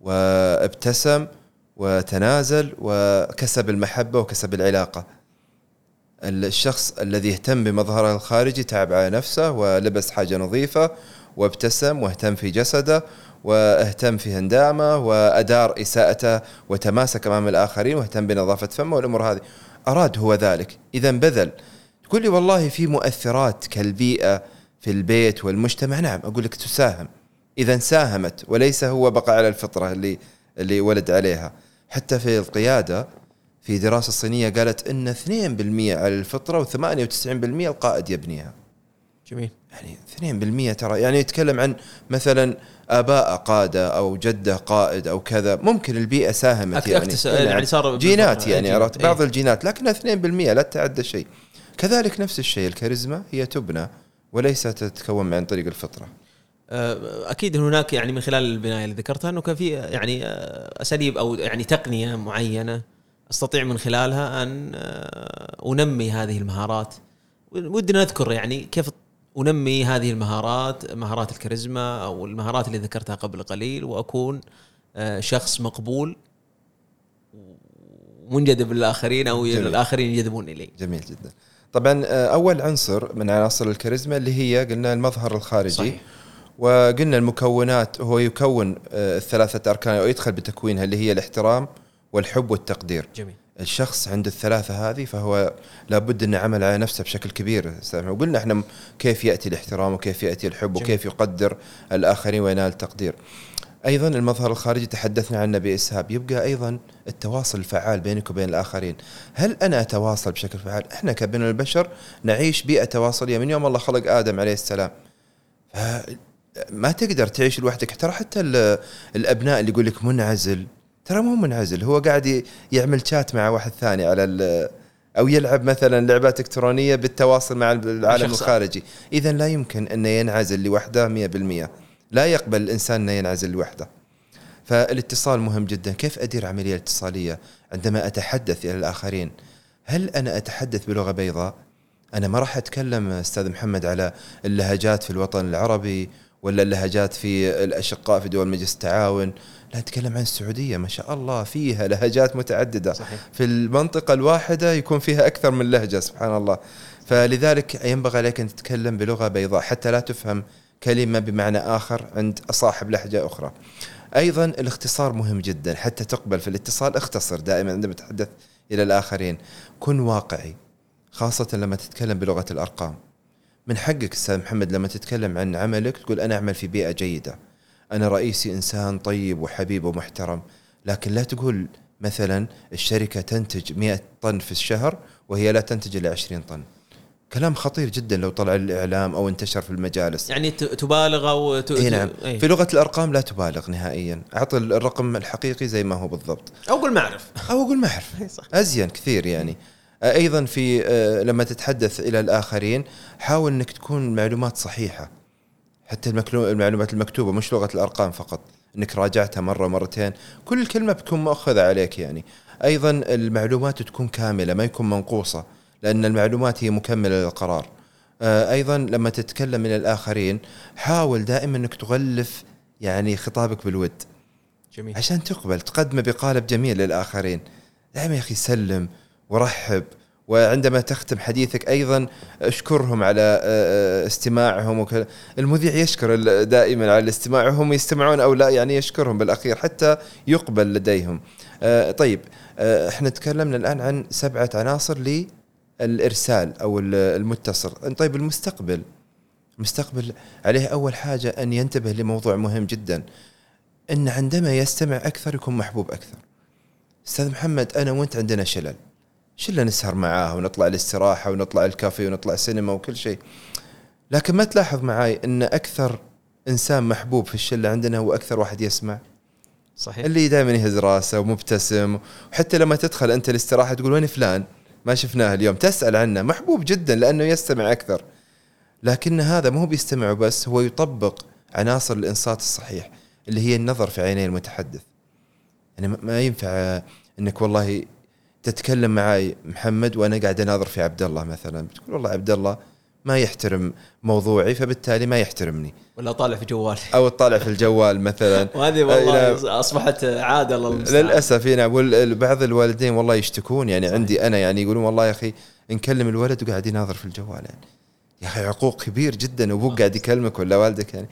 وابتسم وتنازل وكسب المحبة وكسب العلاقة. الشخص الذي يهتم بمظهره الخارجي تعب على نفسه ولبس حاجة نظيفة وابتسم واهتم في جسده واهتم في هندامه وأدار إساءته وتماسك أمام الآخرين واهتم بنظافة فمه والأمور هذه. أراد هو ذلك. اذا بذل. تقول لي والله في مؤثرات كالبيئة في البيت والمجتمع. نعم أقول لك تساهم. إذا ساهمت وليس هو بقى على الفطرة اللي اللي ولد عليها. حتى في القيادة في دراسة صينية قالت إن 2% على الفطرة و98% القائد يبنيها. جميل. يعني 2% ترى يعني يتكلم عن مثلا آباء قادة أو جدة قائد أو كذا ممكن البيئة ساهمت أك- أكتس- يعني صار جينات. يعني إيه، عرفت؟ جينات. بعض الجينات لكنها 2% لا تتعدى شيء. كذلك نفس الشيء الكاريزما هي تبنى وليس تتكون عن طريق الفطرة. آه، أكيد هناك يعني من خلال البناية اللي ذكرتها أنه كان في يعني آه، أساليب أو يعني تقنية معينة أستطيع من خلالها أن آه، أنمي هذه المهارات. ودنا نذكر يعني كيف أنمي هذه المهارات مهارات الكاريزما أو المهارات اللي ذكرتها قبل قليل وأكون آه، شخص مقبول ومنجذب للآخرين أو جميل. الاخرين ينجذبون إلي. جميل جدا. طبعا آه، أول عنصر من عناصر الكاريزما اللي هي قلنا المظهر الخارجي. صحيح. وقلنا المكونات هو يكون آه، الثلاثه أركان أو يدخل بتكوينها اللي هي الاحترام والحب والتقدير. جميل. الشخص عنده الثلاثة هذه فهو لابد انه عمل على نفسه بشكل كبير. وقلنا إحنا كيف يأتي الاحترام وكيف يأتي الحب جميل. وكيف يقدر الآخرين وينال التقدير. أيضا المظهر الخارجي تحدثنا عنه باسهاب يبقى أيضا التواصل الفعال بينك وبين الآخرين. هل أنا أتواصل بشكل فعال؟ إحنا كبني البشر نعيش بيئة تواصلية من يوم الله خلق آدم عليه السلام. ما تقدر تعيش لوحدك ترى حتى ال- الأبناء اللي يقول لك منعزل ترى مو منعزل. هو قاعد يعمل شات مع واحد ثاني على ال- أو يلعب مثلا لعبات إلكترونية بالتواصل مع العالم الخارجي. اذا لا يمكن انه ينعزل لوحده 100% لا يقبل الانسان انه ينعزل لوحده. فالاتصال مهم جدا. كيف أدير عملية اتصاليه عندما أتحدث إلى الآخرين؟ هل أنا أتحدث بلغة بيضاء؟ أنا ما راح أتكلم أستاذ محمد على اللهجات في الوطن العربي ولا اللهجات في الأشقاء في دول مجلس التعاون لا اتكلم عن السعودية ما شاء الله فيها لهجات متعددة. صحيح. في المنطقة الواحدة يكون فيها أكثر من لهجة سبحان الله. فلذلك ينبغي عليك أن تتكلم بلغة بيضاء حتى لا تفهم كلمة بمعنى آخر عند صاحب لهجة أخرى. أيضا الاختصار مهم جدا حتى تقبل في الاتصال اختصر دائما عندما تتحدث إلى الآخرين. كن واقعي خاصة لما تتكلم بلغة الأرقام. من حقك أستاذ محمد لما تتكلم عن عملك تقول أنا أعمل في بيئة جيدة. أنا رئيسي إنسان طيب وحبيب ومحترم لكن لا تقول مثلا الشركة تنتج 100 طن في الشهر وهي لا تنتج إلا 20 طن. كلام خطير جدا لو طلع الإعلام أو انتشر في المجالس. يعني تبالغ أو ت... إي نعم. إيه. في لغة الأرقام لا تبالغ نهائيا. أعطي الرقم الحقيقي زي ما هو بالضبط. أو قول ما أعرف. أو أقول ما أعرف. إيه، أزين كثير يعني. أيضا في آه، لما تتحدث إلى الآخرين حاول إنك تكون معلومات صحيحة. حتى المعلومات المكتوبة مش لغة الأرقام فقط إنك راجعتها مرة مرتين كل كلمة بتكون مؤخذه عليك يعني. أيضا المعلومات تكون كاملة ما يكون منقوصة لأن المعلومات هي مكملة للقرار. آه، أيضا لما تتكلم من الآخرين حاول دائما إنك تغلف يعني خطابك بالود. جميل. عشان تقبل تقدمه بقالب جميل للآخرين. دائما يا أخي سلم ورحب. وعندما تختم حديثك أيضا اشكرهم على آه، آه، استماعهم وكذا المذيع يشكر دائما على الاستماع وهم يستمعون أو لا يعني يشكرهم بالأخير حتى يقبل لديهم آه، طيب إحنا تكلمنا الآن عن سبعة عناصر للإرسال أو ال- المتصل طيب المستقبل المستقبل عليه أول حاجة أن ينتبه لموضوع مهم جدا إن عندما يستمع أكثر يكون محبوب أكثر. أستاذ محمد أنا وأنت عندنا شلل. شله نسهر معاه ونطلع الاستراحه ونطلع الكافي ونطلع سينما وكل شيء. لكن ما تلاحظ معاي إن أكثر إنسان محبوب في الشلة عندنا هو أكثر واحد يسمع صحيح اللي دائما يهز راسه ومبتسم وحتى لما تدخل أنت الاستراحة تقول وين فلان؟ ما شفناه اليوم تسأل عنه محبوب جدا لأنه يستمع أكثر. لكن هذا مو بيستمع بس هو يطبق عناصر الإنصات الصحيح اللي هي النظر في عيني المتحدث. يعني ما- ينفع إنك والله تتكلم معي محمد وأنا قاعد أناظر في عبد الله مثلا. بتقول والله عبد الله ما يحترم موضوعي فبالتالي ما يحترمني. ولا طالع في جوالي أو تطالع في الجوال مثلا. وهذه والله أصبحت عادة الله المستعان. للأسف هنا بعض الوالدين والله يشتكون. يعني عندي أنا يعني يقولون والله يا أخي نكلم الولد وقاعد يناظر في الجوال يعني. يا أخي عقوق كبير جدا أبوك قاعد يكلمك ولا والدك يعني.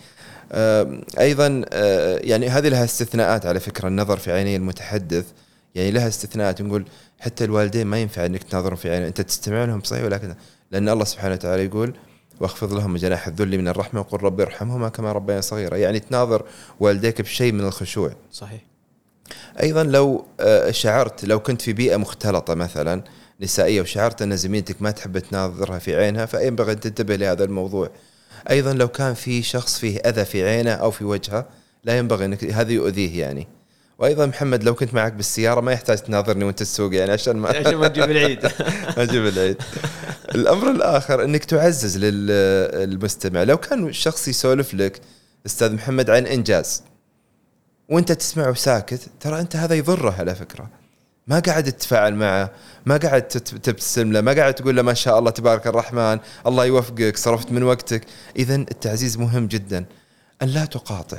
أيضا آه، يعني هذه لها استثناءات على فكرة النظر في عيني المتحدث. يعني لها استثناءات نقول حتى الوالدين ما ينفع إنك تناظرهم في عيني. أنت تستمع لهم صحيح ولكن لأن الله سبحانه وتعالى يقول واخفض لهم جناح الذل من الرحمة وقل رب ارحمهما كما ربياني صغيرا. يعني تناظر والديك بشيء من الخشوع. صحيح. أيضا لو آه، شعرت لو كنت في بيئة مختلطة مثلا نسائية وشعرت أن زميلتك ما تحب تناظرها في عينها فينبغي أن تنتبه لهذا الموضوع؟ أيضا لو كان في شخص فيه أذى في عينه أو في وجهه لا ينبغي أنك هذا يؤذيه يعني. وأيضا محمد لو كنت معك بالسيارة ما يحتاج تناظرني وأنت تسوق يعني عشان ما عشان ما تجيب العيد. ما تجيب العيد. الأمر الآخر إنك تعزز للمستمع لو كان شخص يسولف لك أستاذ محمد عن إنجاز وأنت تسمعه ساكت ترى أنت هذا يضره على فكرة. ما قاعد تتفاعل معه ما قاعد تبتسم له ما قاعد تقول له ما شاء الله تبارك الرحمن الله يوفقك صرفت من وقتك. اذا التعزيز مهم جدا. أن لا تقاطع.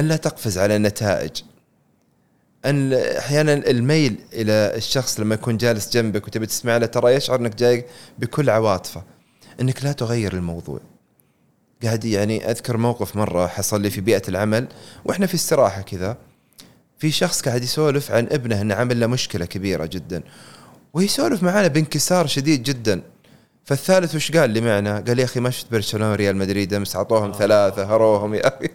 أن لا تقفز على النتائج أن أحيانا الميل إلى الشخص لما يكون جالس جنبك وتبي تسمع له ترى يشعر إنك جاي بكل عواطفه إنك لا تغير الموضوع قاعد يعني أذكر موقف مرة حصل لي في بيئة العمل وإحنا في استراحة كذا في شخص قاعد يسولف عن ابنه إنه عمل له مشكلة كبيرة جدا ويسولف معنا بانكسار شديد جدا فالثالث وش قال لي معنا؟ قال يا أخي ما شفت برشلونة ريال مدريد أمس أعطوهم آه. ثلاثة هروهم يا أخي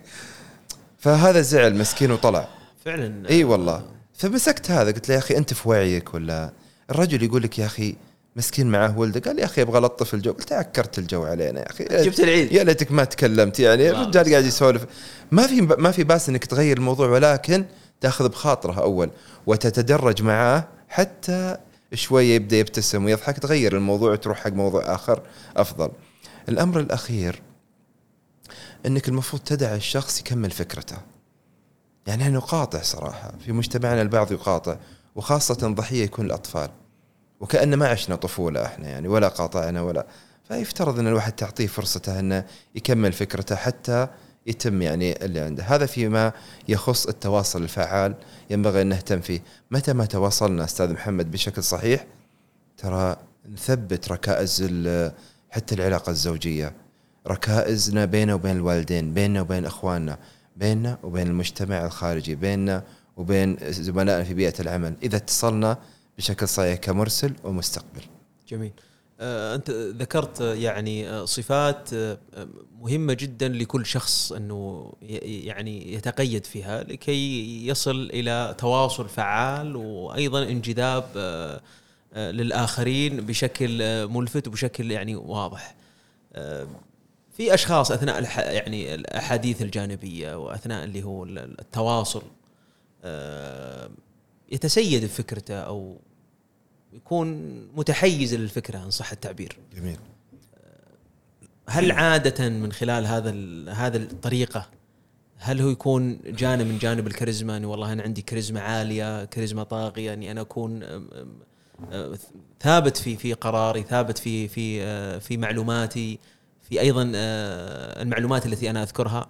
فهذا زعل مسكين وطلع. فعلا. إي والله. فمسكت هذا قلت له يا أخي أنت في وعيك ولا؟ الرجل يقول لك يا أخي مسكين معاه ولده. قال يا أخي أبغى الطف الجو. قلت عكرت الجو علينا يا أخي. جبت العيد. يا ليتك ما تكلمت يعني. الرجال قاعد يسولف. ما في ما في بأس إنك تغير الموضوع ولكن تأخذ بخاطره أول وتتدرج معاه حتى شوية يبدأ يبتسم ويضحك تغير الموضوع وتروح حق موضوع آخر أفضل. الأمر الأخير إنك المفروض تدع الشخص يكمل فكرته. يعني إحنا نقاطع صراحة. في مجتمعنا البعض يقاطع وخاصة ضحية يكون الأطفال. وكأن ما عشنا طفولة إحنا يعني ولا قاطعنا ولا. فيفترض إن الواحد تعطيه فرصته إنه يكمل فكرته حتى يتم يعني اللي عنده. هذا فيما يخص التواصل الفعال ينبغي أن نهتم فيه. متى ما تواصلنا أستاذ محمد بشكل صحيح ترى نثبت ركائز حتى العلاقة الزوجية. ركائزنا بيننا وبين الوالدين بيننا وبين إخواننا بيننا وبين المجتمع الخارجي بيننا وبين زملائنا في بيئة العمل. إذا اتصلنا بشكل صحيح كمرسل ومستقبل. جميل. آه، أنت ذكرت يعني آه، صفات آه، مهمة جدا لكل شخص أنه يعني يتقيد فيها لكي يصل إلى تواصل فعال وأيضا انجذاب للآخرين بشكل ملفت وبشكل يعني واضح. في أشخاص أثناء يعني الأحاديث الجانبية وأثناء اللي هو التواصل يتسيد بفكرته أو يكون متحيز للفكرة إن صح التعبير. جميل. هل عادة من خلال هذا هذا الطريقة هل هو يكون جانب من جانب الكاريزما إني والله أنا عندي كاريزما عالية، كاريزما طاغية إني أنا أكون ثابت في في قراري، ثابت في في في معلوماتي، في أيضا المعلومات التي أنا أذكرها.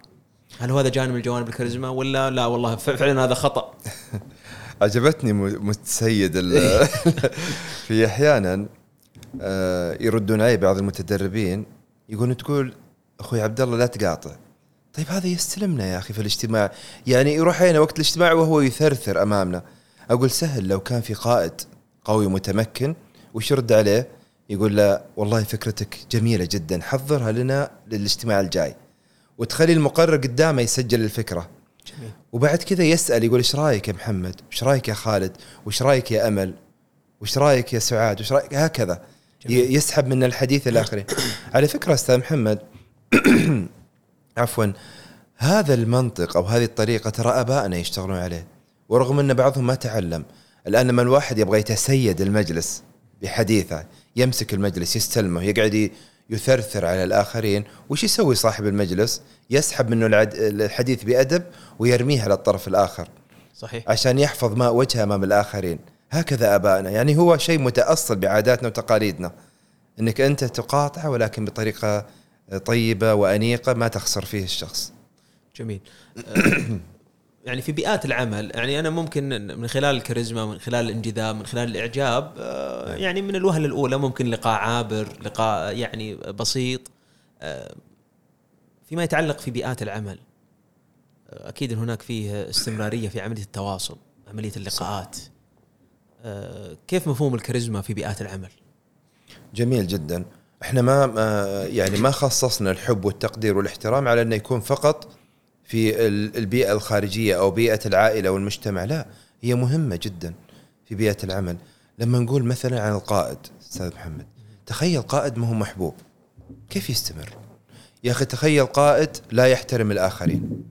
هل هو هذا جانب من جوانب الكاريزما ولا لا؟ والله فعلا هذا خطأ؟ عجبتني متسيد في أحيانا آه، يردون علي بعض المتدربين يقولون تقول أخوي عبد الله لا تقاطع. طيب هذا يستلمنا يا أخي في الاجتماع. يعني يروح هنا وقت الاجتماع وهو يثرثر أمامنا. أقول سهل لو كان في قائد قوي متمكن وش يرد عليه؟ يقول له والله فكرتك جميلة جدا حضرها لنا للاجتماع الجاي وتخلي المقرر قدامه يسجل الفكرة جميل. وبعد كذا يسأل يقول إيش رأيك يا محمد؟ إيش رأيك يا خالد؟ وإيش رأيك يا أمل؟ وإيش رأيك يا سعاد؟ وإيش رأيك هكذا جميل. يسحب من الحديث إلى اخره. على فكرة أستاذ محمد عفوا هذا المنطق أو هذه الطريقة ترى ابائنا يشتغلون عليه ورغم أن بعضهم ما تعلم الآن لما الواحد يبغى يتسيد المجلس بحديثه يمسك المجلس يستلمه يقعد يثرثر على الآخرين. وش يسوي صاحب المجلس؟ يسحب منه الحديث بأدب ويرميه على الطرف الآخر. صحيح. عشان يحفظ ما وجهه أمام الآخرين. هكذا ابائنا يعني هو شيء متأصل بعاداتنا وتقاليدنا. إنك أنت تقاطع ولكن بطريقة طيبة وأنيقة ما تخسر فيه الشخص. جميل. يعني في بيئات العمل يعني أنا ممكن من خلال الكاريزما من خلال الانجذاب من خلال الإعجاب آه، يعني من الوهلة الأولى ممكن لقاء عابر لقاء يعني بسيط آه، فيما يتعلق في بيئات العمل. آه، أكيد إن هناك فيه استمرارية في عملية التواصل عملية اللقاءات. كيف مفهوم الكاريزما في بيئات العمل؟ جميل جدا. إحنا ما يعني ما خصصنا الحب والتقدير والاحترام على انه يكون فقط في البيئة الخارجية أو بيئة العائلة والمجتمع. لا هي مهمة جدا في بيئة العمل. لما نقول مثلا عن القائد أستاذ محمد تخيل قائد ما هو محبوب. كيف يستمر؟ يا أخي تخيل قائد لا يحترم الآخرين.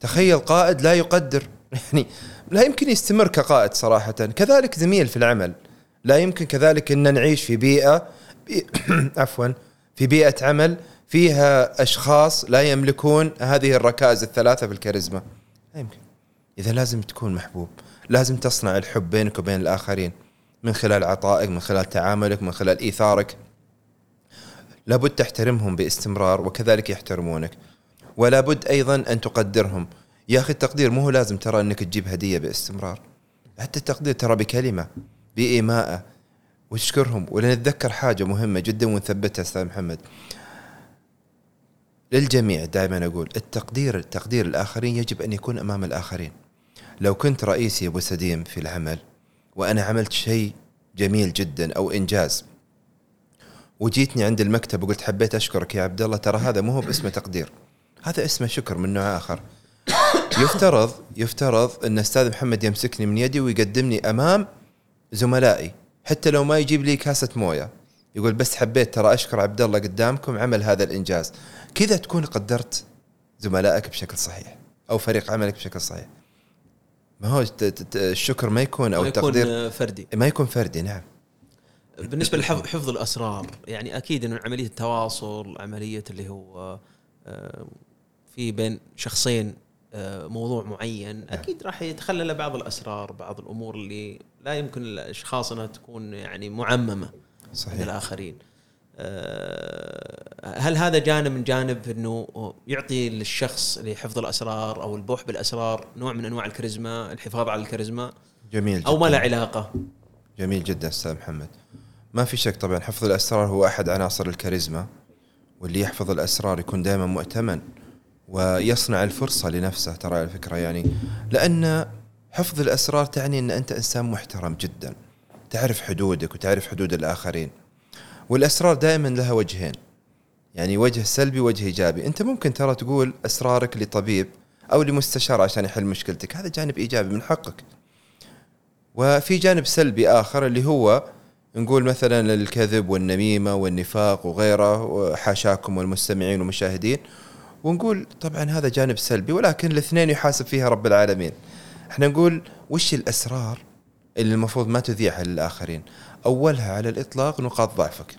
تخيل قائد لا يقدر. يعني لا يمكن يستمر كقائد صراحة. كذلك زميل في العمل. لا يمكن كذلك إن نعيش في بيئة بي عفوا في بيئة عمل فيها أشخاص لا يملكون هذه الركائز الثلاثة في الكاريزما. لا يمكن. إذا لازم تكون محبوب لازم تصنع الحب بينك وبين الآخرين من خلال عطائك من خلال تعاملك من خلال إيثارك. لابد تحترمهم باستمرار وكذلك يحترمونك. ولا بد أيضا أن تقدرهم. يا أخي التقدير مو لازم ترى أنك تجيب هدية باستمرار. حتى التقدير ترى بكلمة بايماءه وتشكرهم ولنتذكر حاجة مهمة جدا ونثبتها أستاذ محمد. للجميع دائما أقول التقدير تقدير الآخرين يجب أن يكون أمام الآخرين. لو كنت رئيسي أبو سديم في العمل وأنا عملت شيء جميل جدا أو إنجاز وجيتني عند المكتب وقلت حبيت أشكرك يا عبد الله ترى هذا مو هو باسمه تقدير هذا اسمه شكر من نوع آخر. يفترض يفترض أن أستاذ محمد يمسكني من يدي ويقدمني أمام زملائي حتى لو ما يجيب لي كاسة موية. يقول بس حبيت ترى أشكر عبد الله قدامكم عمل هذا الإنجاز. كذا تكون قدرت زملائك بشكل صحيح أو فريق عملك بشكل صحيح. ما هو الشكر ما يكون أو ما التقدير يكون فردي. ما يكون فردي نعم. بالنسبة لحفظ الأسرار يعني أكيد انه عملية التواصل عملية اللي هو آه، في بين شخصين آه، موضوع معين أكيد راح يتخلل بعض الأسرار بعض الأمور اللي لا يمكن الأشخاص إنها تكون يعني معممة صحيح. للاخرين آه، هل هذا جانب من جانب إنه يعطي للشخص لحفظ الأسرار أو البوح بالأسرار نوع من أنواع الكاريزما الحفاظ على الكاريزما؟ جميل أو ما جداً. له علاقة؟ جميل جدا أستاذ محمد. ما في شك طبعا حفظ الأسرار هو أحد عناصر الكاريزما واللي يحفظ الأسرار يكون دائما مؤتمن ويصنع الفرصة لنفسه ترى على فكره يعني. لأن حفظ الأسرار تعني إن أنت إنسان محترم جدا تعرف حدودك وتعرف حدود الآخرين. والأسرار دائما لها وجهين. يعني وجه سلبي وجه إيجابي. أنت ممكن ترى تقول أسرارك لطبيب أو لمستشار عشان يحل مشكلتك. هذا جانب إيجابي من حقك. وفي جانب سلبي آخر اللي هو نقول مثلا الكذب والنميمة والنفاق وغيره وحاشاكم والمستمعين والمشاهدين. ونقول طبعا هذا جانب سلبي ولكن الاثنين يحاسب فيها رب العالمين. إحنا نقول وش الأسرار اللي المفروض ما تذيعها للآخرين؟ أولها على الإطلاق نقاط ضعفك.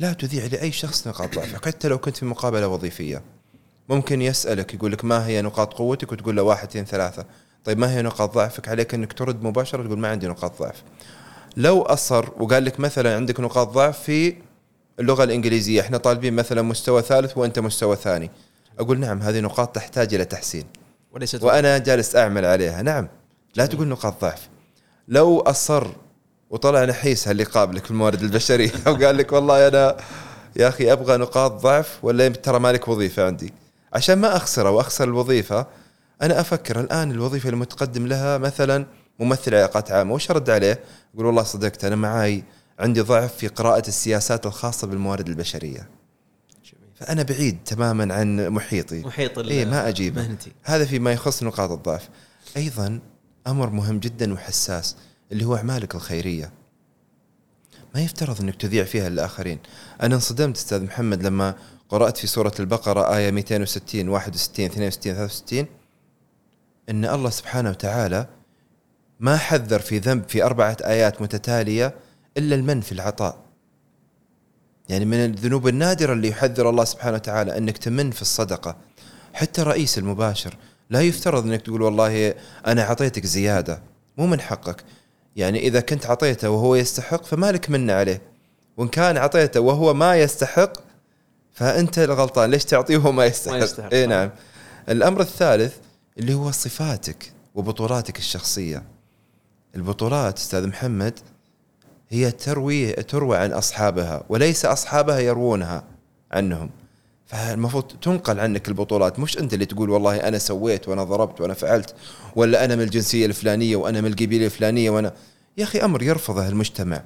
لا تذيع لأي شخص نقاط ضعفك حتى لو كنت في مقابلة وظيفية. ممكن يسألك يقول لك ما هي نقاط قوتك؟ وتقول له واحد اثنين ثلاثة. طيب ما هي نقاط ضعفك؟ عليك أنك ترد مباشرة تقول ما عندي نقاط ضعف. لو أصر وقال لك مثلا عندك نقاط ضعف في اللغة الإنجليزية إحنا طالبين مثلا مستوى ثالث وأنت مستوى ثاني. أقول نعم هذه نقاط تحتاج إلى تحسين. وليست وأنا جالس أعمل عليها. نعم لا تقول نقاط ضعف. لو أصر وطلع نحيس اللي قابلك في الموارد البشرية. وقال لك والله أنا يا أخي أبغى نقاط ضعف ولا ترى مالك وظيفة عندي. عشان ما أخسره وأخسر الوظيفة أنا أفكر الآن الوظيفة المتقدم لها مثلا ممثل علاقات عامة وش أرد عليه؟ أقول والله صدقت أنا معاي عندي ضعف في قراءة السياسات الخاصة بالموارد البشرية. فأنا بعيد تماما عن محيطي. محيط اي ما أجيبه. مهنتي. هذا فيما يخص نقاط الضعف. أيضا أمر مهم جدا وحساس. اللي هو أعمالك الخيرية. ما يفترض إنك تذيع فيها للاخرين أنا انصدمت أستاذ محمد لما قرأت في سورة البقرة آية 260 61 62 63 إن الله سبحانه وتعالى ما حذر في ذنب في أربعة آيات متتالية إلا المن في العطاء. يعني من الذنوب النادرة اللي يحذر الله سبحانه وتعالى إنك تمن في الصدقة. حتى رئيس المباشر لا يفترض إنك تقول والله أنا أعطيتك زيادة مو من حقك. يعني إذا كنت اعطيته وهو يستحق فما لك منه عليه. وإن كان اعطيته وهو ما يستحق فأنت الغلطان ليش تعطيه وهو ما يستحق, ما يستحق. اي نعم. الأمر الثالث اللي هو صفاتك وبطولاتك الشخصية. البطولات أستاذ محمد هي تروي تروى عن أصحابها وليس أصحابها يروونها عنهم. فالمفروض تنقل عنك البطولات. مش أنت اللي تقول والله أنا سويت وأنا ضربت وأنا فعلت ولا أنا من الجنسية الفلانية وأنا من القبيلة الفلانية وأنا. يا أخي أمر يرفضه المجتمع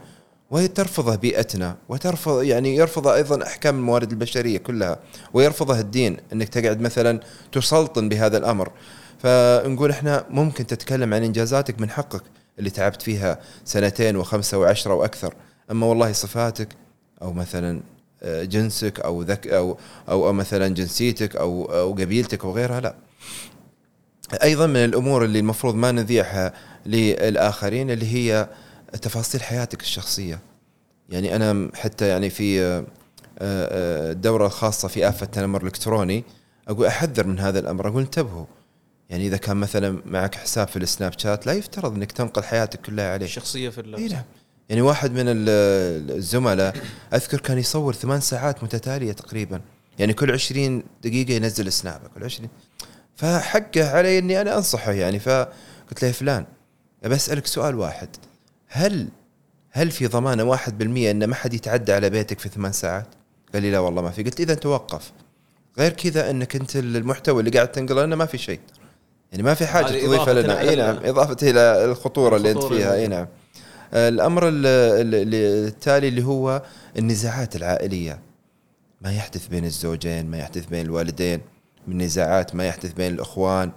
وترفضه بيئتنا وترفض يعني يرفضه أيضا أحكام الموارد البشرية كلها ويرفضه الدين. إنك تقعد مثلا تسلطن بهذا الأمر. فنقول إحنا ممكن تتكلم عن إنجازاتك من حقك اللي تعبت فيها سنتين وخمسة وعشرة وأكثر. أما والله صفاتك أو مثلا جنسك أو ذك أو أو, مثلا جنسيتك أو أو قبيلتك أو غيرها لا. أيضا من الأمور اللي المفروض ما نذيعها للآخرين اللي هي تفاصيل حياتك الشخصية. يعني أنا حتى يعني في آه، آه، الدوره الخاصه في آفة التنمر الإلكتروني أقول أحذر من هذا الأمر أقول انتبهوا. يعني إذا كان مثلا معك حساب في السناب شات لا يفترض إنك تنقل حياتك كلها عليه. الشخصيه في اللبس نعم. يعني واحد من ال- الزملاء أذكر كان يصور ثمان ساعات متتالية تقريبا. يعني كل 20 دقيقة ينزل سنابه كل 20 فحقه علي إني أنا أنصحه يعني فقلت له يا فلان ابى أسألك سؤال واحد. هل هل في ضمانه 1% إن ما حد يتعدى على بيتك في ثمان ساعات؟ قال لي لا والله ما في. قلت إذا توقف غير كذا إنك أنت المحتوى اللي قاعد تنقله لنا ما في شيء. يعني ما في حاجة تضيفها لنا. إي نعم إضافة إلى الخطورة اللي أنت الخطورة فيها. إي نعم. الأمر ال- ال- ال- التالي اللي هو النزاعات العائلية. ما يحدث بين الزوجين ما يحدث بين الوالدين من نزاعات ما يحدث بين الأخوان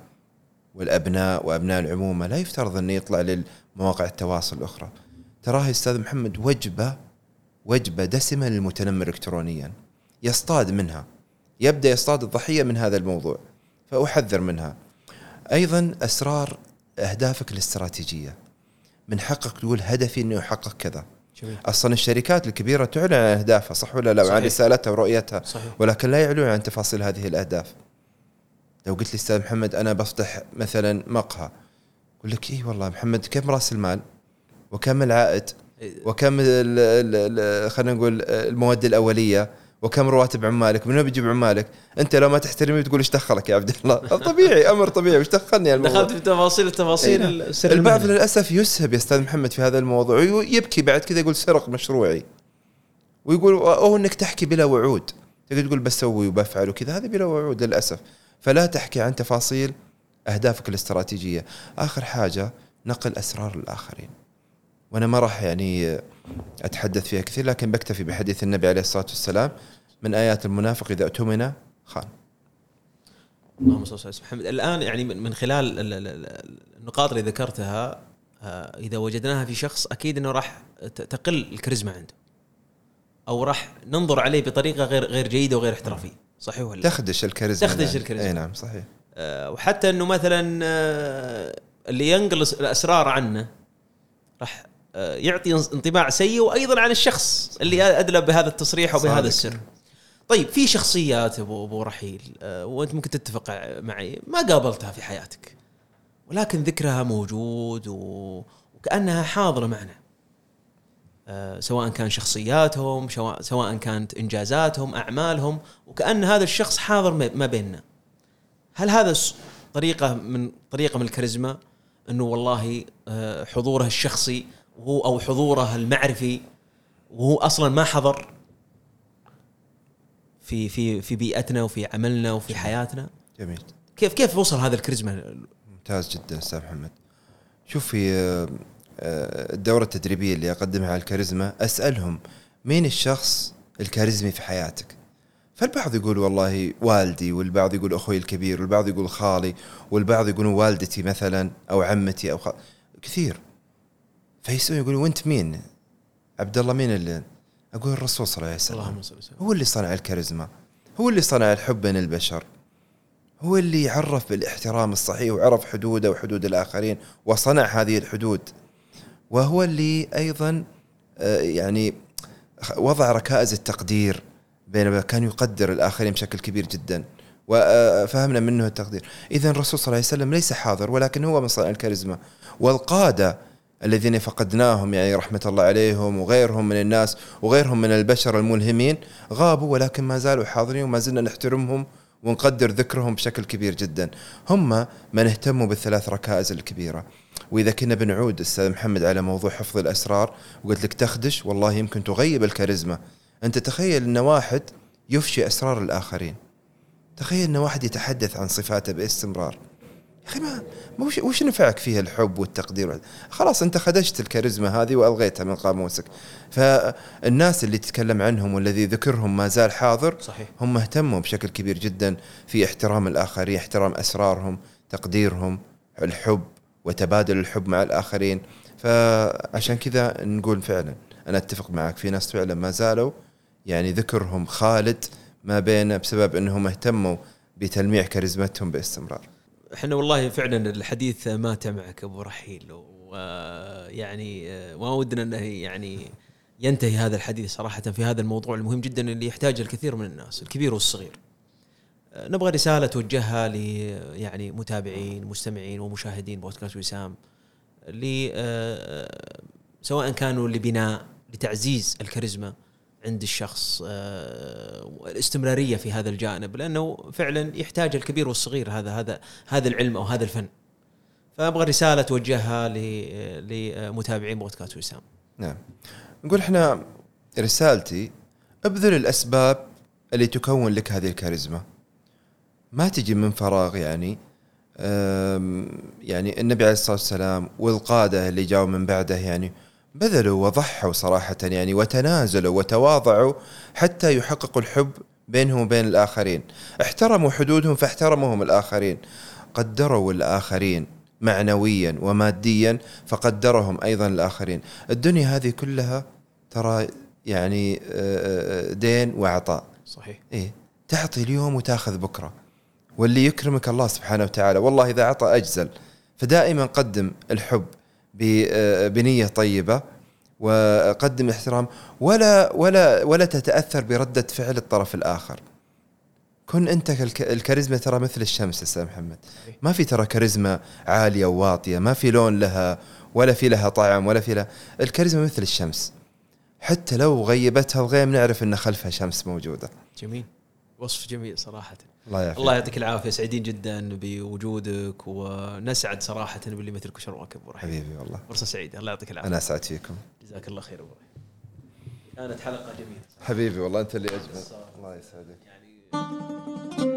والأبناء وأبناء العمومه لا يفترض انه يطلع للمواقع التواصل الأخرى. تراه أستاذ محمد وجبة وجبة دسمة للمتنمر الكترونيا. يصطاد منها. يبدأ يصطاد الضحية من هذا الموضوع. فأحذر منها. أيضا أسرار أهدافك الاستراتيجية. من حقك تقول هدفي إنه احقق كذا. جميل. أصلا الشركات الكبيرة تعلن عن أهدافها صح ولا لا؟ وعن. رسالتها ورؤيتها. صحيح. ولكن لا يعلنون عن تفاصيل هذه الأهداف. لو قلت لي أستاذ محمد أنا بفتح مثلا مقهى أقول لك اي والله محمد كم رأس المال؟ وكم العائد؟ وكم ال- ال- ال- خلينا نقول المواد الأولية؟ وكم رواتب عمالك من وين بتجيب عمالك؟ انت لو ما تحترمني تقول إيش دخلك يا عبد الله؟ طبيعي أمر طبيعي وش دخلني الموضوع دخلت في تفاصيل التفاصيل إيه. السر البعض المهني. للأسف يسهب يا أستاذ محمد في هذا الموضوع ويبكي بعد كذا يقول سرق مشروعي. ويقول أو إنك تحكي بلا وعود. تقدر تقول بسوي وبفعل وكذا هذا بلا وعود للأسف. فلا تحكي عن تفاصيل أهدافك الاستراتيجية. آخر حاجة نقل أسرار الآخرين. وأنا ما راح يعني أتحدث فيها كثير لكن بكتفي بحديث النبي عليه الصلاة والسلام. من آيات المنافق إذا اؤتمن خان اللهم صل على محمد الآن يعني من خلال ال- ال- ال- النقاط اللي ذكرتها آه، إذا وجدناها في شخص أكيد إنه راح تقل الكاريزما عنده أو راح ننظر عليه بطريقة غير غير جيدة وغير احترافية صحيح ولا لا؟ تخدش الكاريزما تخدش يعني. الكاريزما. إي نعم صحيح آه، وحتى إنه مثلا آه، اللي ينقل الأسرار عنه راح يعطي انطباع سيء وأيضا عن الشخص اللي ادلى بهذا التصريح أو بهذا صادق. السر. طيب في شخصيات ابو أبو رحيل آه، وأنت ممكن تتفق معي ما قابلتها في حياتك ولكن ذكرها موجود. وكأنها حاضرة معنا. آه، سواء كان شخصياتهم سواء كانت إنجازاتهم أعمالهم وكأن هذا الشخص حاضر ما بيننا. هل هذا طريقة من طريقة من الكاريزما إنه والله آه، حضوره الشخصي وهو أو حضوره المعرفي وهو أصلا ما حضر في في في بيئتنا وفي عملنا وفي حياتنا. جميل. كيف كيف وصل هذا الكاريزما؟ ممتاز جدا أستاذ محمد. شوف في آه، الدورة التدريبية اللي أقدمها على الكاريزما أسألهم مين الشخص الكاريزمي في حياتك؟ فالبعض يقول والله والدي والبعض يقول أخوي الكبير والبعض يقول خالي والبعض يقولون والدتي مثلا أو عمتي أو خ... كثير. فيسألون يقولون وأنت مين؟ عبد الله مين اللي أقول الرسول صلى الله عليه وسلم اللهم صل وسلم. هو اللي صنع الكاريزما هو اللي صنع الحب بين البشر هو اللي عرف بالاحترام الصحيح وعرف حدوده وحدود الآخرين وصنع هذه الحدود وهو اللي أيضا آه، يعني وضع ركائز التقدير بين كان يقدر الآخرين بشكل كبير جدا وفهمنا منه التقدير. إذا الرسول صلى الله عليه وسلم ليس حاضر ولكن هو من صنع الكاريزما. والقادة الذين فقدناهم يعني رحمة الله عليهم وغيرهم من الناس وغيرهم من البشر الملهمين غابوا ولكن ما زالوا حاضرين وما زلنا نحترمهم ونقدر ذكرهم بشكل كبير جدا. هم من اهتموا بالثلاث ركائز الكبيرة. وإذا كنا بنعود أستاذ محمد على موضوع حفظ الأسرار وقلت لك تخدش والله يمكن تغيب الكاريزما. أنت تخيل أن واحد يفشي أسرار الآخرين. تخيل أن واحد يتحدث عن صفاته باستمرار. يا أخي ما وش, وش نفعك فيها الحب والتقدير؟ خلاص أنت خدشت الكاريزما هذه وألغيتها من قاموسك فالناس اللي تتكلم عنهم والذي ذكرهم ما زال حاضر صحيح. هم اهتموا بشكل كبير جدا في احترام الآخرين احترام أسرارهم تقديرهم الحب وتبادل الحب مع الآخرين. فعشان كذا نقول فعلا أنا أتفق معك في ناس فعلا ما زالوا يعني ذكرهم خالد ما بين بسبب أنهم اهتموا بتلميع كاريزمتهم باستمرار. إحنا والله فعلا الحديث مات معك أبو رحيل ويعني ما ودنا إنه يعني ينتهي هذا الحديث صراحة في هذا الموضوع المهم جدا اللي يحتاجه الكثير من الناس الكبير والصغير. نبغى رسالة توجهها ل يعني متابعين مستمعين ومشاهدين بودكاست وسام ل سواء كانوا لبناء لتعزيز الكاريزما عند الشخص الاستمرارية في هذا الجانب لأنه فعلا يحتاج الكبير والصغير هذا هذا هذا العلم أو هذا الفن. فأبغى رسالة توجهها لمتابعين بودكاست وسام. نعم. نقول إحنا رسالتي ابذل الأسباب اللي تكون لك هذه الكاريزما. ما تجي من فراغ يعني يعني النبي عليه الصلاة والسلام والقادة اللي جاوا من بعده يعني بذلوا وضحوا صراحة يعني وتنازلوا وتواضعوا حتى يحققوا الحب بينهم وبين الآخرين، احترموا حدودهم فاحترمهم الآخرين، قدروا الآخرين معنويا وماديا فقدرهم أيضا الآخرين، الدنيا هذه كلها ترى يعني دين وعطاء. صحيح. إيه. تعطي اليوم وتأخذ بكرة. واللي يكرمك الله سبحانه وتعالى. والله إذا أعطى أجزل. فدائما قدم الحب. بنية طيبة وقدم احترام ولا ولا ولا تتأثر بردة فعل الطرف الآخر. كن أنت الكاريزما ترى مثل الشمس أستاذ محمد. ما في ترى كاريزما عالية وواطية ما في لون لها ولا في لها طعم ولا في لها الكاريزما مثل الشمس. حتى لو غيبتها الغيم نعرف أن خلفها شمس موجودة. جميل. وصف جميل صراحة. الله يعافيك. الله يعطيك العافية. سعيدين جدا بوجودك ونسعد صراحة باللي مثلك وشرواك أبو رحيم. حبيبي والله. فرصة سعيدة. الله يعطيك العافية. أنا أسعد فيكم. جزاك الله خير أبو كانت حلقة جميلة. حبيبي والله أنت اللي أجمل. الله يسعدك. يعني